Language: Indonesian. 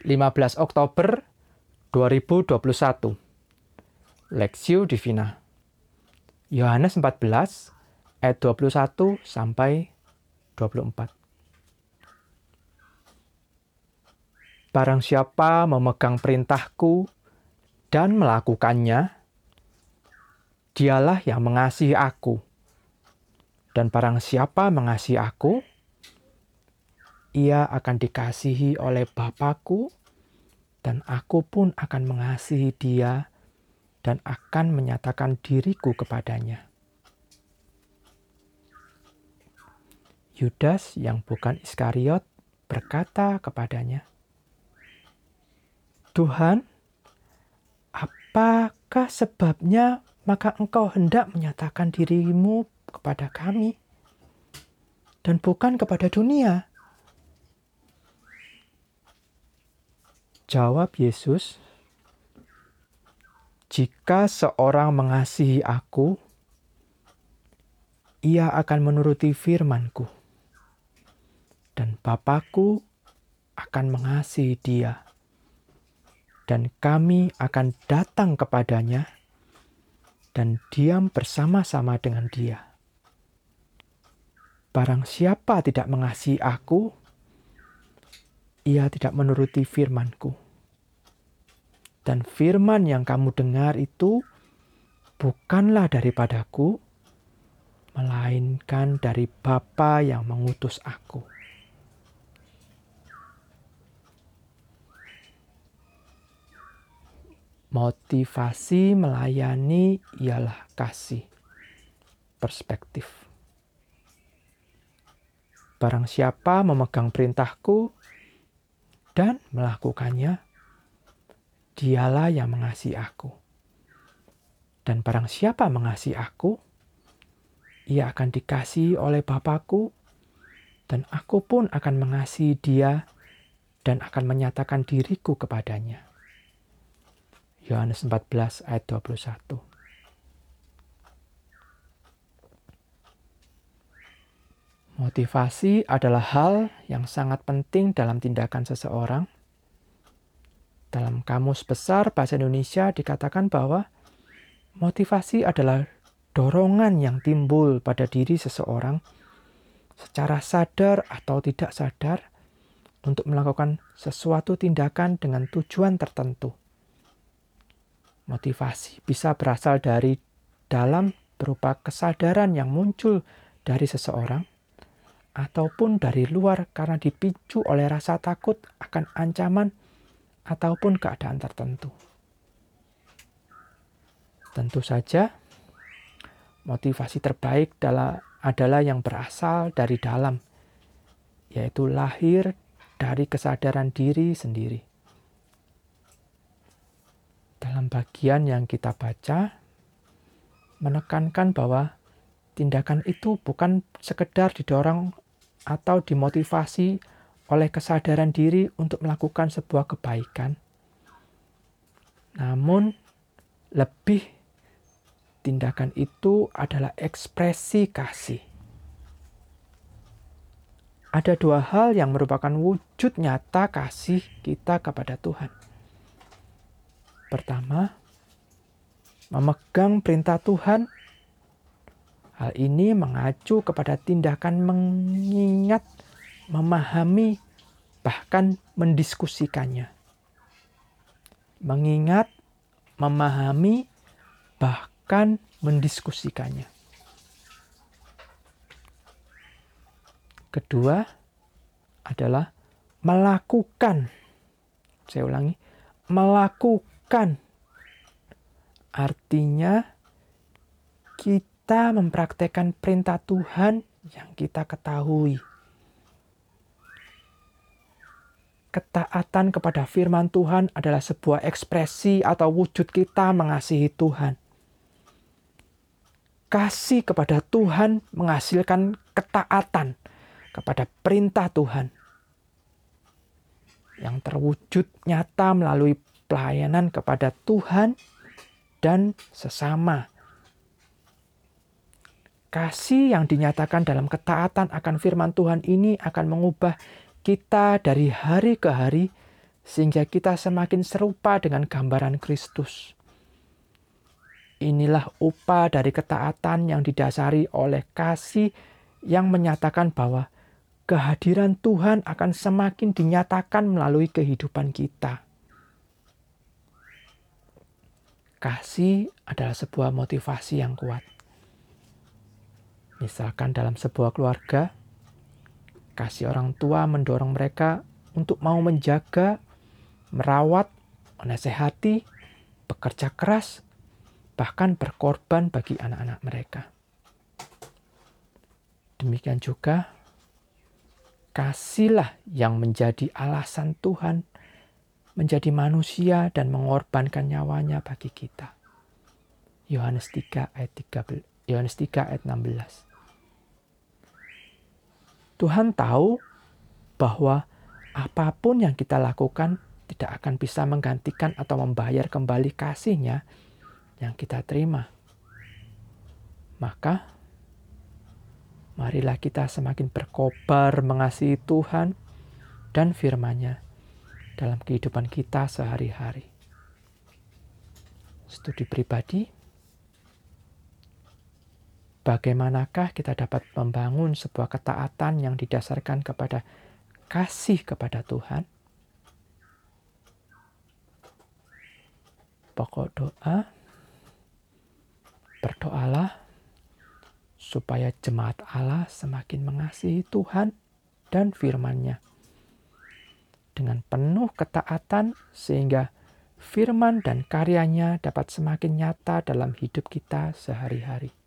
15 Oktober 2021 Lexio Divina. Yohanes 14 ayat 21 sampai 24 Barang siapa memegang perintahku dan melakukannya, dialah yang mengasihi aku. Dan barang siapa mengasihi aku, ia akan dikasihi oleh Bapakku, dan aku pun akan mengasihi dia dan akan menyatakan diriku kepadanya. Yudas yang bukan Iskariot berkata kepadanya, Tuhan, apakah sebabnya maka engkau hendak menyatakan dirimu kepada kami dan bukan kepada dunia? Jawab Yesus, "Jika seorang mengasihi Aku, ia akan menuruti firman-Ku, dan Bapakku akan mengasihi dia, dan kami akan datang kepadanya dan diam bersama-sama dengan dia. Barang siapa tidak mengasihi Aku, ia tidak menuruti firmanku. Dan firman yang kamu dengar itu bukanlah daripadaku, melainkan dari Bapa yang mengutus aku. Motivasi melayani ialah kasih. Perspektif. Barang siapa memegang perintahku, dan melakukannya, dialah yang mengasihi aku. Dan barang siapa mengasihi aku, ia akan dikasihi oleh Bapakku, dan aku pun akan mengasihi dia dan akan menyatakan diriku kepadanya. Yohanes 14 ayat 21 Motivasi adalah hal yang sangat penting dalam tindakan seseorang. Dalam Kamus Besar Bahasa Indonesia dikatakan bahwa motivasi adalah dorongan yang timbul pada diri seseorang secara sadar atau tidak sadar untuk melakukan sesuatu tindakan dengan tujuan tertentu. Motivasi bisa berasal dari dalam berupa kesadaran yang muncul dari seseorang ataupun dari luar karena dipicu oleh rasa takut akan ancaman ataupun keadaan tertentu. Tentu saja, motivasi terbaik adalah yang berasal dari dalam, yaitu lahir dari kesadaran diri sendiri. Dalam bagian yang kita baca, menekankan bahwa tindakan itu bukan sekedar didorong atau dimotivasi oleh kesadaran diri untuk melakukan sebuah kebaikan. Namun, lebih tindakan itu adalah ekspresi kasih. Ada dua hal yang merupakan wujud nyata kasih kita kepada Tuhan. Pertama, memegang perintah Tuhan Hal ini mengacu kepada tindakan mengingat, memahami, bahkan mendiskusikannya. Mengingat, memahami, bahkan mendiskusikannya. Kedua adalah melakukan. Saya ulangi, melakukan. Artinya kita kita mempraktekkan perintah Tuhan yang kita ketahui. Ketaatan kepada firman Tuhan adalah sebuah ekspresi atau wujud kita mengasihi Tuhan. Kasih kepada Tuhan menghasilkan ketaatan kepada perintah Tuhan yang terwujud nyata melalui pelayanan kepada Tuhan dan sesama Kasih yang dinyatakan dalam ketaatan akan firman Tuhan ini akan mengubah kita dari hari ke hari sehingga kita semakin serupa dengan gambaran Kristus. Inilah upah dari ketaatan yang didasari oleh kasih yang menyatakan bahwa kehadiran Tuhan akan semakin dinyatakan melalui kehidupan kita. Kasih adalah sebuah motivasi yang kuat. Misalkan dalam sebuah keluarga, kasih orang tua mendorong mereka untuk mau menjaga, merawat, menasehati, bekerja keras, bahkan berkorban bagi anak-anak mereka. Demikian juga, kasihlah yang menjadi alasan Tuhan menjadi manusia dan mengorbankan nyawanya bagi kita. Yohanes 3 ayat 13, Yohanes 3 ayat 16. Tuhan tahu bahwa apa pun yang kita lakukan tidak akan bisa menggantikan atau membayar kembali kasihnya yang kita terima. Maka, marilah kita semakin berkobar mengasihi Tuhan dan firman-Nya dalam kehidupan kita sehari-hari. Studi pribadi, bagaimanakah kita dapat membangun sebuah ketaatan yang didasarkan kepada kasih kepada Tuhan? Pokok doa Berdoalah supaya jemaat Allah semakin mengasihi Tuhan dan firman-Nya dengan penuh ketaatan sehingga firman dan karyanya dapat semakin nyata dalam hidup kita sehari-hari.